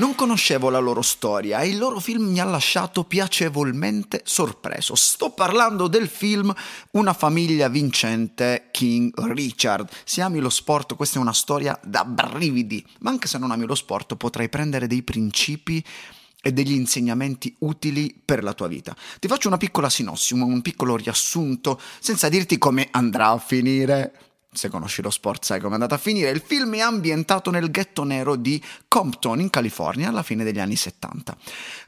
Non conoscevo la loro storia e il loro film mi ha lasciato piacevolmente sorpreso. Sto parlando del film Una famiglia vincente King Richard. Se ami lo sport, questa è una storia da brividi, ma anche se non ami lo sport potrai prendere dei principi e degli insegnamenti utili per la tua vita. Ti faccio una piccola sinossi, un piccolo riassunto, senza dirti come andrà a finire se conosci lo sport sai come è andata a finire, il film è ambientato nel ghetto nero di Compton in California alla fine degli anni 70.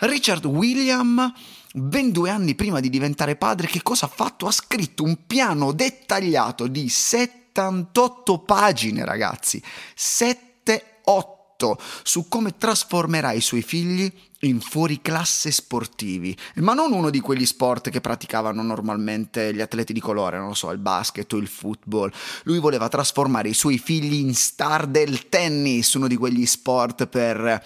Richard William, ben due anni prima di diventare padre, che cosa ha fatto? Ha scritto un piano dettagliato di 78 pagine, ragazzi. 7-8 su come trasformerà i suoi figli in fuoriclasse sportivi, ma non uno di quegli sport che praticavano normalmente gli atleti di colore, non lo so, il basket o il football. Lui voleva trasformare i suoi figli in star del tennis, uno di quegli sport per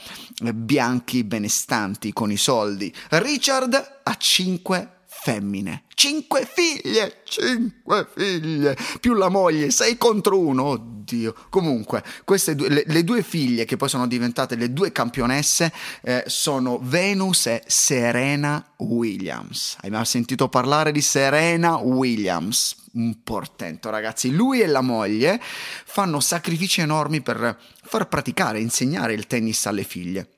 bianchi benestanti con i soldi. Richard ha 5 femmine. Cinque figlie, cinque figlie, più la moglie, sei contro uno, oddio. Comunque, queste due, le, le due figlie che poi sono diventate le due campionesse eh, sono Venus e Serena Williams. Hai mai sentito parlare di Serena Williams? Un portento, ragazzi. Lui e la moglie fanno sacrifici enormi per far praticare, insegnare il tennis alle figlie.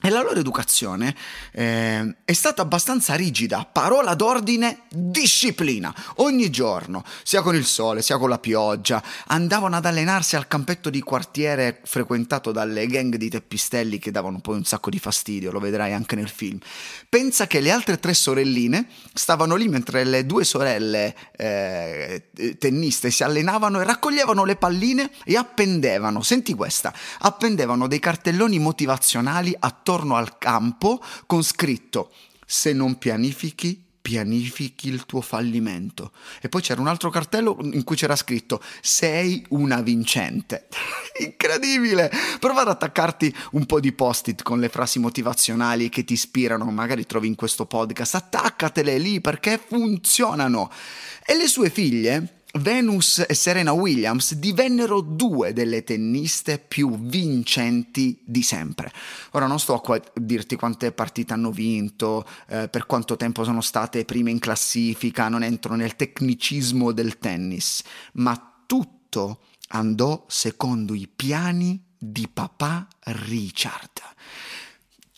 E la loro educazione eh, è stata abbastanza rigida, parola d'ordine, disciplina. Ogni giorno, sia con il sole, sia con la pioggia, andavano ad allenarsi al campetto di quartiere frequentato dalle gang di teppistelli che davano poi un sacco di fastidio, lo vedrai anche nel film. Pensa che le altre tre sorelline stavano lì mentre le due sorelle eh, tenniste si allenavano e raccoglievano le palline e appendevano, senti questa, appendevano dei cartelloni motivazionali attorno attorno al campo con scritto se non pianifichi pianifichi il tuo fallimento. E poi c'era un altro cartello in cui c'era scritto sei una vincente. Incredibile! Prova ad attaccarti un po' di post-it con le frasi motivazionali che ti ispirano, magari trovi in questo podcast, attaccatele lì perché funzionano. E le sue figlie Venus e Serena Williams divennero due delle tenniste più vincenti di sempre. Ora non sto a dirti quante partite hanno vinto, eh, per quanto tempo sono state prime in classifica, non entro nel tecnicismo del tennis, ma tutto andò secondo i piani di papà Richard.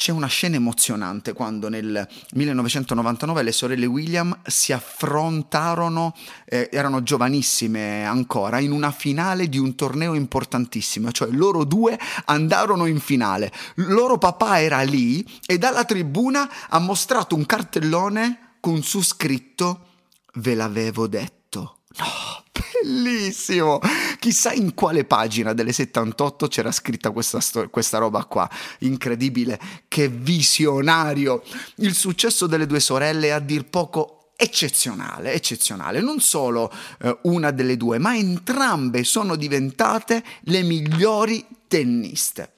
C'è una scena emozionante quando nel 1999 le sorelle William si affrontarono, eh, erano giovanissime ancora, in una finale di un torneo importantissimo, cioè loro due andarono in finale. Loro papà era lì e dalla tribuna ha mostrato un cartellone con su scritto Ve l'avevo detto. No! Bellissimo! Chissà in quale pagina delle 78 c'era scritta questa, sto- questa roba qua. Incredibile, che visionario! Il successo delle due sorelle è a dir poco eccezionale, eccezionale. Non solo eh, una delle due, ma entrambe sono diventate le migliori tenniste.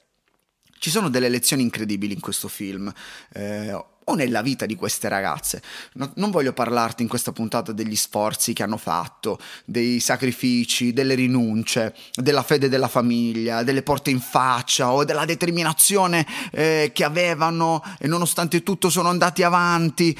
Ci sono delle lezioni incredibili in questo film. Eh, o nella vita di queste ragazze. No, non voglio parlarti in questa puntata degli sforzi che hanno fatto, dei sacrifici, delle rinunce, della fede della famiglia, delle porte in faccia o della determinazione eh, che avevano e nonostante tutto sono andati avanti.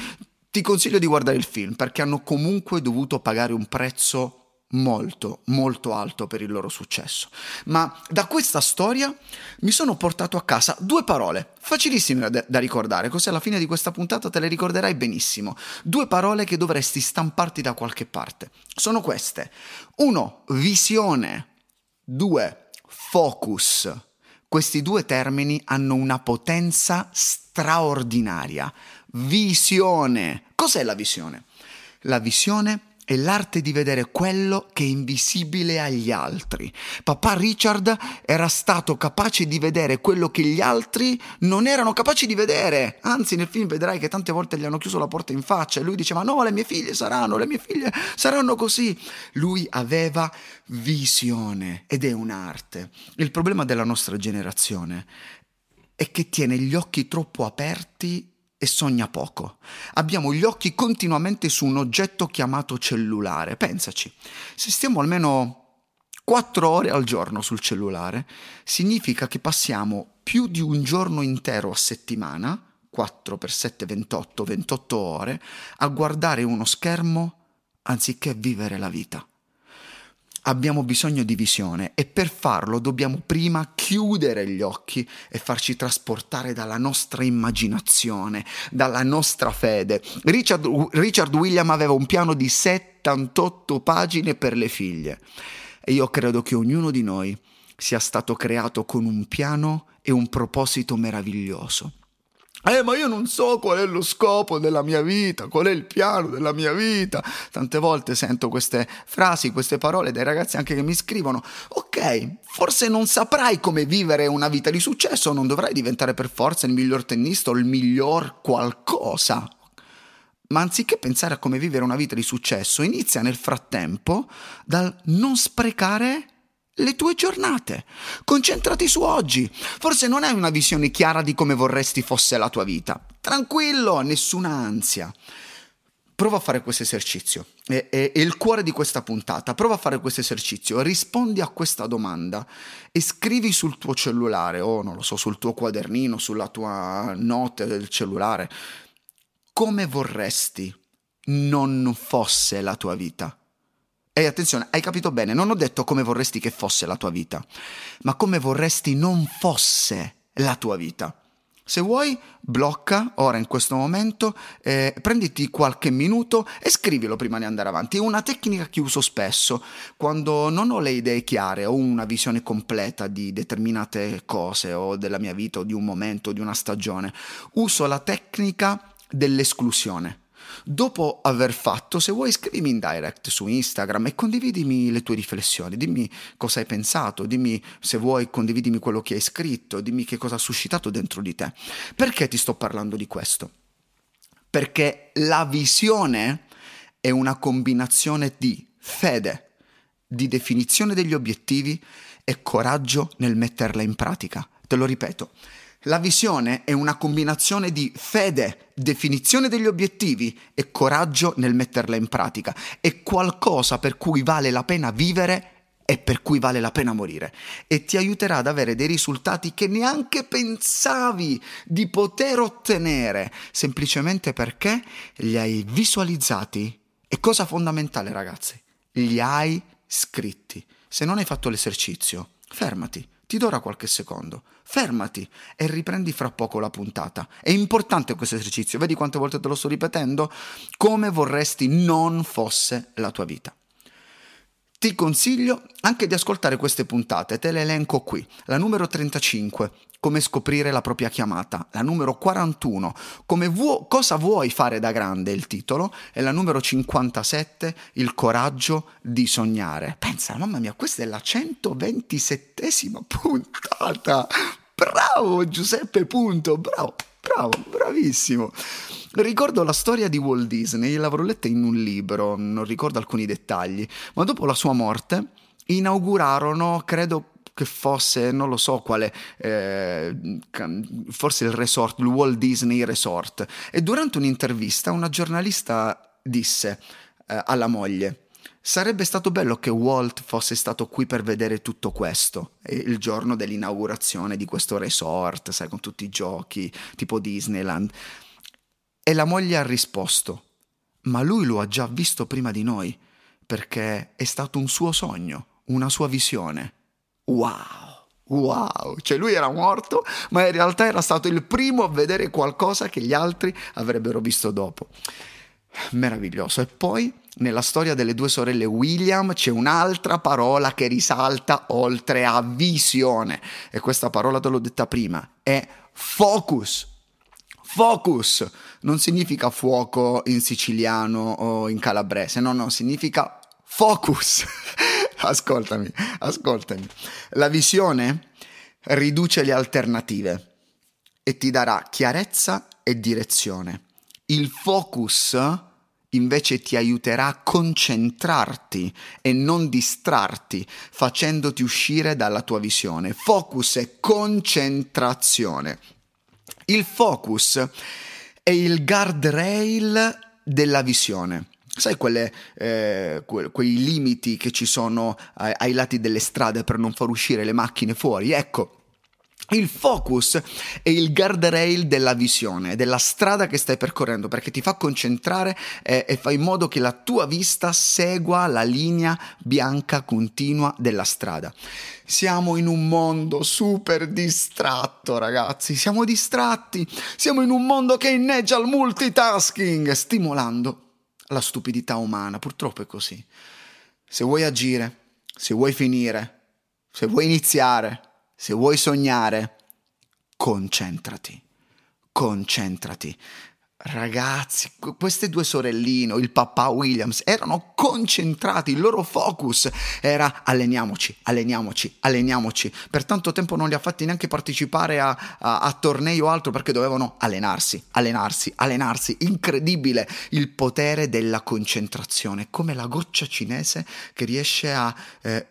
Ti consiglio di guardare il film perché hanno comunque dovuto pagare un prezzo molto, molto alto per il loro successo. Ma da questa storia mi sono portato a casa due parole, facilissime da, da, ricordare, così alla fine di questa puntata te le ricorderai benissimo. Due parole che dovresti stamparti da qualche parte. Sono queste. Uno, visione. Due, focus. Questi due termini hanno una potenza straordinaria. Visione. Cos'è la visione? La visione è l'arte di vedere quello che è invisibile agli altri. Papà Richard era stato capace di vedere quello che gli altri non erano capaci di vedere. Anzi, nel film vedrai che tante volte gli hanno chiuso la porta in faccia e lui diceva no, le mie figlie saranno, le mie figlie saranno così. Lui aveva visione ed è un'arte. Il problema della nostra generazione è che tiene gli occhi troppo aperti e sogna poco. Abbiamo gli occhi continuamente su un oggetto chiamato cellulare. Pensaci, se stiamo almeno 4 ore al giorno sul cellulare, significa che passiamo più di un giorno intero a settimana, 4 per 7, 28, 28 ore, a guardare uno schermo anziché vivere la vita abbiamo bisogno di visione e per farlo dobbiamo prima chiudere gli occhi e farci trasportare dalla nostra immaginazione, dalla nostra fede. Richard, Richard William aveva un piano di 78 pagine per le figlie e io credo che ognuno di noi sia stato creato con un piano e un proposito meraviglioso. Eh, ma io non so qual è lo scopo della mia vita, qual è il piano della mia vita. Tante volte sento queste frasi, queste parole dai ragazzi anche che mi scrivono: Ok, forse non saprai come vivere una vita di successo, non dovrai diventare per forza il miglior tennista o il miglior qualcosa. Ma anziché pensare a come vivere una vita di successo, inizia nel frattempo dal non sprecare le tue giornate. Concentrati su oggi. Forse non hai una visione chiara di come vorresti fosse la tua vita. Tranquillo, nessuna ansia. Prova a fare questo esercizio. È, è, è, il cuore di questa puntata. Prova a fare questo esercizio. Rispondi a questa domanda e scrivi sul tuo cellulare o non lo so, sul tuo quadernino, sulla tua note del cellulare. Come vorresti non fosse la tua vita? E attenzione, hai capito bene, non ho detto come vorresti che fosse la tua vita, ma come vorresti non fosse la tua vita. Se vuoi, blocca ora in questo momento, eh, prenditi qualche minuto e scrivilo prima di andare avanti. È una tecnica che uso spesso quando non ho le idee chiare, ho una visione completa di determinate cose o della mia vita o di un momento, o di una stagione. Uso la tecnica dell'esclusione. Dopo aver fatto, se vuoi scrivimi in direct su Instagram e condividimi le tue riflessioni, dimmi cosa hai pensato, dimmi se vuoi condividimi quello che hai scritto, dimmi che cosa ha suscitato dentro di te. Perché ti sto parlando di questo? Perché la visione è una combinazione di fede, di definizione degli obiettivi e coraggio nel metterla in pratica. Te lo ripeto, la visione è una combinazione di fede, definizione degli obiettivi e coraggio nel metterla in pratica. È qualcosa per cui vale la pena vivere e per cui vale la pena morire e ti aiuterà ad avere dei risultati che neanche pensavi di poter ottenere semplicemente perché li hai visualizzati. E cosa fondamentale ragazzi, li hai scritti. Se non hai fatto l'esercizio, fermati ti do qualche secondo. Fermati e riprendi fra poco la puntata. È importante questo esercizio, vedi quante volte te lo sto ripetendo? Come vorresti non fosse la tua vita. Ti consiglio anche di ascoltare queste puntate, te le elenco qui. La numero 35, come scoprire la propria chiamata. La numero 41, come vuo, cosa vuoi fare da grande, il titolo. E la numero 57, il coraggio di sognare. Pensa, mamma mia, questa è la 127esima puntata. Bravo Giuseppe Punto, bravo, bravo, bravissimo. Ricordo la storia di Walt Disney, l'avrò letta in un libro, non ricordo alcuni dettagli, ma dopo la sua morte inaugurarono, credo che fosse, non lo so quale, eh, forse il resort, il Walt Disney Resort. E durante un'intervista una giornalista disse eh, alla moglie, Sarebbe stato bello che Walt fosse stato qui per vedere tutto questo, il giorno dell'inaugurazione di questo resort, sai, con tutti i giochi, tipo Disneyland. E la moglie ha risposto, ma lui lo ha già visto prima di noi, perché è stato un suo sogno, una sua visione. Wow! Wow! Cioè lui era morto, ma in realtà era stato il primo a vedere qualcosa che gli altri avrebbero visto dopo. Meraviglioso. E poi nella storia delle due sorelle William c'è un'altra parola che risalta oltre a visione. E questa parola te l'ho detta prima, è focus Focus non significa fuoco in siciliano o in calabrese, no, no, significa focus. ascoltami, ascoltami. La visione riduce le alternative e ti darà chiarezza e direzione. Il focus invece ti aiuterà a concentrarti e non distrarti, facendoti uscire dalla tua visione. Focus è concentrazione. Il focus è il guardrail della visione. Sai quelle, eh, que- quei limiti che ci sono ai-, ai lati delle strade per non far uscire le macchine fuori? Ecco, il focus è il guardrail della visione, della strada che stai percorrendo, perché ti fa concentrare eh, e fa in modo che la tua vista segua la linea bianca continua della strada. Siamo in un mondo super distratto, ragazzi, siamo distratti, siamo in un mondo che inneggia al multitasking, stimolando la stupidità umana, purtroppo è così. Se vuoi agire, se vuoi finire, se vuoi iniziare, se vuoi sognare, concentrati, concentrati. Ragazzi, queste due sorelline, il papà Williams, erano concentrati, il loro focus era alleniamoci, alleniamoci, alleniamoci. Per tanto tempo non li ha fatti neanche partecipare a, a, a tornei o altro perché dovevano allenarsi, allenarsi, allenarsi. Incredibile il potere della concentrazione, come la goccia cinese che riesce a eh,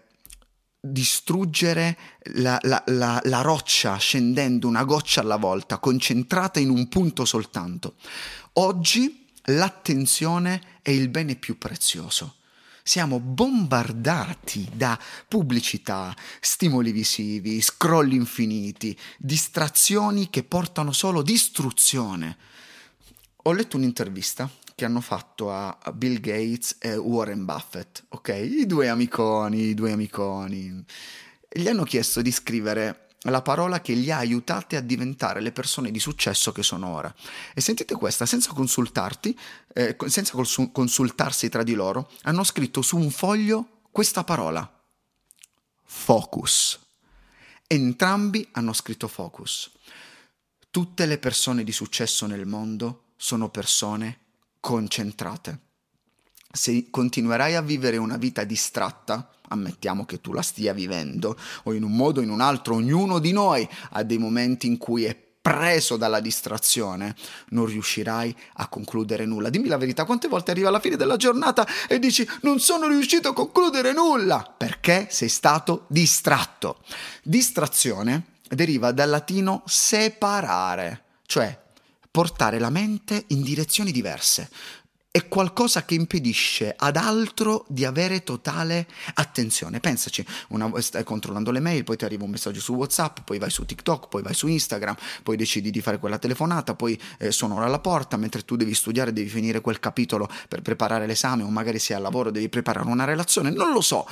distruggere la, la, la, la, roccia scendendo una goccia alla volta, concentrata in un punto soltanto. Oggi l'attenzione è il bene più prezioso. Siamo bombardati da pubblicità, stimoli visivi, scroll infiniti, distrazioni che portano solo distruzione. Ho letto un'intervista che hanno fatto a Bill Gates e Warren Buffett, ok? I due amiconi, i due amiconi. Gli hanno chiesto di scrivere la parola che li ha aiutati a diventare le persone di successo che sono ora. E sentite questa, senza consultarti, eh, senza consultarsi tra di loro, hanno scritto su un foglio questa parola. Focus. Entrambi hanno scritto focus. Tutte le persone di successo nel mondo sono persone concentrate. Se continuerai a vivere una vita distratta, ammettiamo che tu la stia vivendo, o in un modo o in un altro, ognuno di noi ha dei momenti in cui è preso dalla distrazione, non riuscirai a concludere nulla. Dimmi la verità, quante volte arriva alla fine della giornata e dici non sono riuscito a concludere nulla? Perché sei stato distratto. Distrazione deriva dal latino separare, cioè portare la mente in direzioni diverse. È qualcosa che impedisce ad altro di avere totale attenzione. Pensaci, una, stai controllando le mail, poi ti arriva un messaggio su WhatsApp, poi vai su TikTok, poi vai su Instagram, poi decidi di fare quella telefonata, poi eh, sono alla porta, mentre tu devi studiare, devi finire quel capitolo per preparare l'esame o magari sei al lavoro, devi preparare una relazione, non lo so,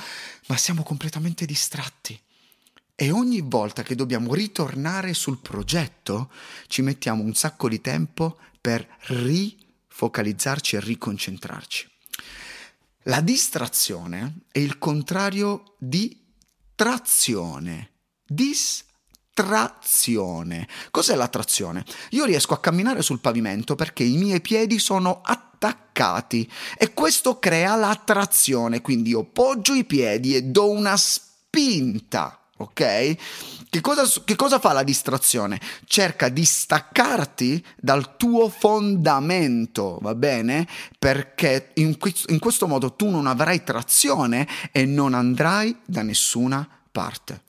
ma siamo completamente distratti. E ogni volta che dobbiamo ritornare sul progetto ci mettiamo un sacco di tempo per rifocalizzarci e riconcentrarci. La distrazione è il contrario di trazione. Distrazione. Cos'è la trazione? Io riesco a camminare sul pavimento perché i miei piedi sono attaccati e questo crea la trazione, quindi io poggio i piedi e do una spinta ok? Che cosa, che cosa, fa la distrazione? Cerca di staccarti dal tuo fondamento, va bene? Perché in, in questo modo tu non avrai trazione e non andrai da nessuna parte.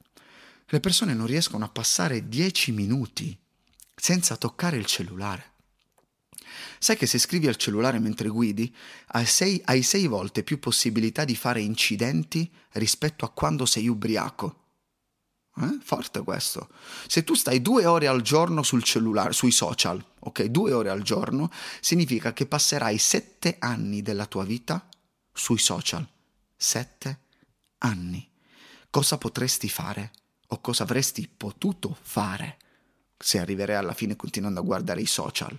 Le persone non riescono a passare dieci minuti senza toccare il cellulare. Sai che se scrivi al cellulare mentre guidi, hai sei, hai sei volte più possibilità di fare incidenti rispetto a quando sei ubriaco. Eh? Forte questo. Se tu stai due ore al giorno sul cellulare, sui social, ok? Due ore al giorno, significa che passerai sette anni della tua vita sui social. Sette anni. Cosa potresti fare? O cosa avresti potuto fare se arriverai alla fine continuando a guardare i social?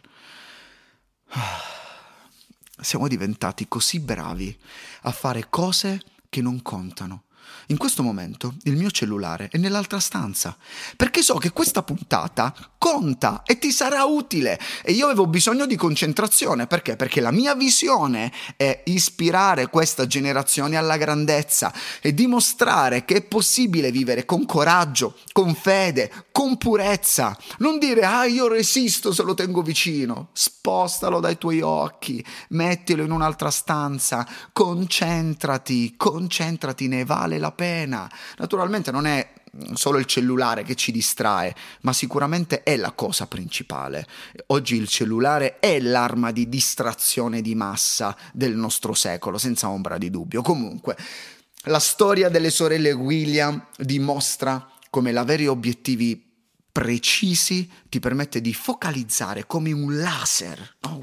Siamo diventati così bravi a fare cose che non contano In questo momento il mio cellulare è nell'altra stanza, perché so che questa puntata conta e ti sarà utile e io avevo bisogno di concentrazione, perché? Perché la mia visione è ispirare questa generazione alla grandezza e dimostrare che è possibile vivere con coraggio, con fede, con purezza. Non dire "Ah, io resisto se lo tengo vicino". Spostalo dai tuoi occhi, mettilo in un'altra stanza, concentrati, concentrati, ne vale la pena. Naturalmente non è solo il cellulare che ci distrae, ma sicuramente è la cosa principale. Oggi il cellulare è l'arma di distrazione di massa del nostro secolo, senza ombra di dubbio. Comunque, la storia delle sorelle William dimostra come l'avere obiettivi precisi ti permette di focalizzare come un laser, no?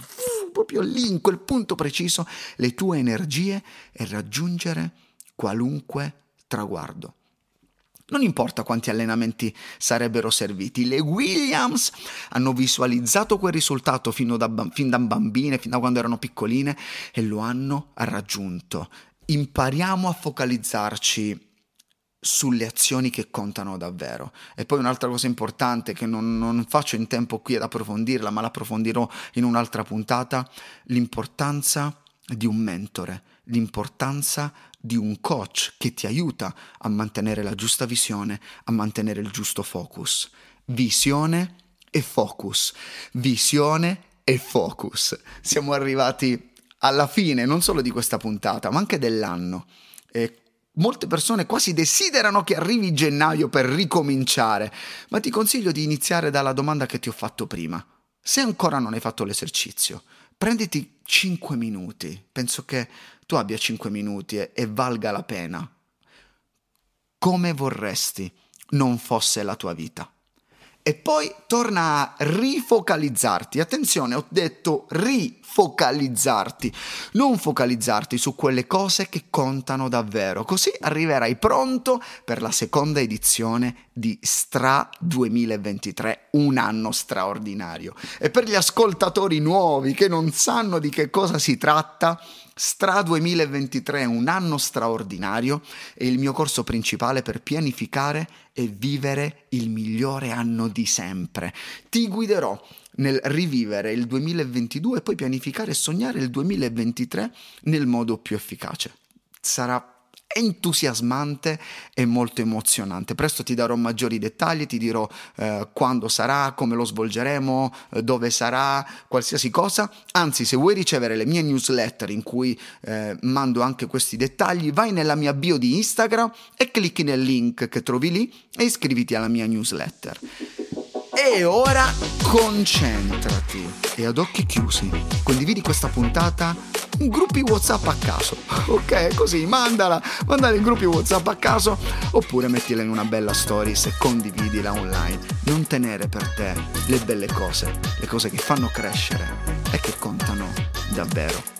proprio lì in quel punto preciso, le tue energie e raggiungere qualunque traguardo. Non importa quanti allenamenti sarebbero serviti, le Williams hanno visualizzato quel risultato da, fin da bambine, fin da quando erano piccoline e lo hanno raggiunto. Impariamo a focalizzarci sulle azioni che contano davvero. E poi un'altra cosa importante che non, non, faccio in tempo qui ad approfondirla, ma l'approfondirò in un'altra puntata, l'importanza di un mentore, l'importanza di un coach che ti aiuta a mantenere la giusta visione, a mantenere il giusto focus. Visione e focus. Visione e focus. Siamo arrivati alla fine non solo di questa puntata, ma anche dell'anno. E Molte persone quasi desiderano che arrivi gennaio per ricominciare, ma ti consiglio di iniziare dalla domanda che ti ho fatto prima. Se ancora non hai fatto l'esercizio, prenditi 5 minuti, penso che tu abbia 5 minuti e, e valga la pena. Come vorresti non fosse la tua vita? E poi torna a rifocalizzarti. Attenzione, ho detto rifocalizzarti, non focalizzarti su quelle cose che contano davvero. Così arriverai pronto per la seconda edizione di Stra 2023, un anno straordinario. E per gli ascoltatori nuovi che non sanno di che cosa si tratta, Stra 2023 è un anno straordinario e il mio corso principale per pianificare e vivere il migliore anno di sempre. Ti guiderò nel rivivere il 2022 e poi pianificare e sognare il 2023 nel modo più efficace. Sarà entusiasmante e molto emozionante. Presto ti darò maggiori dettagli, ti dirò eh, quando sarà, come lo svolgeremo, eh, dove sarà, qualsiasi cosa. Anzi, se vuoi ricevere le mie newsletter in cui eh, mando anche questi dettagli, vai nella mia bio di Instagram e clicchi nel link che trovi lì e iscriviti alla mia newsletter. E ora concentrati e ad occhi chiusi condividi questa puntata gruppi WhatsApp a caso. Ok, così mandala, mandala in gruppi WhatsApp a caso oppure mettila in una bella stories e condividila online. Non tenere per te le belle cose, le cose che fanno crescere e che contano davvero.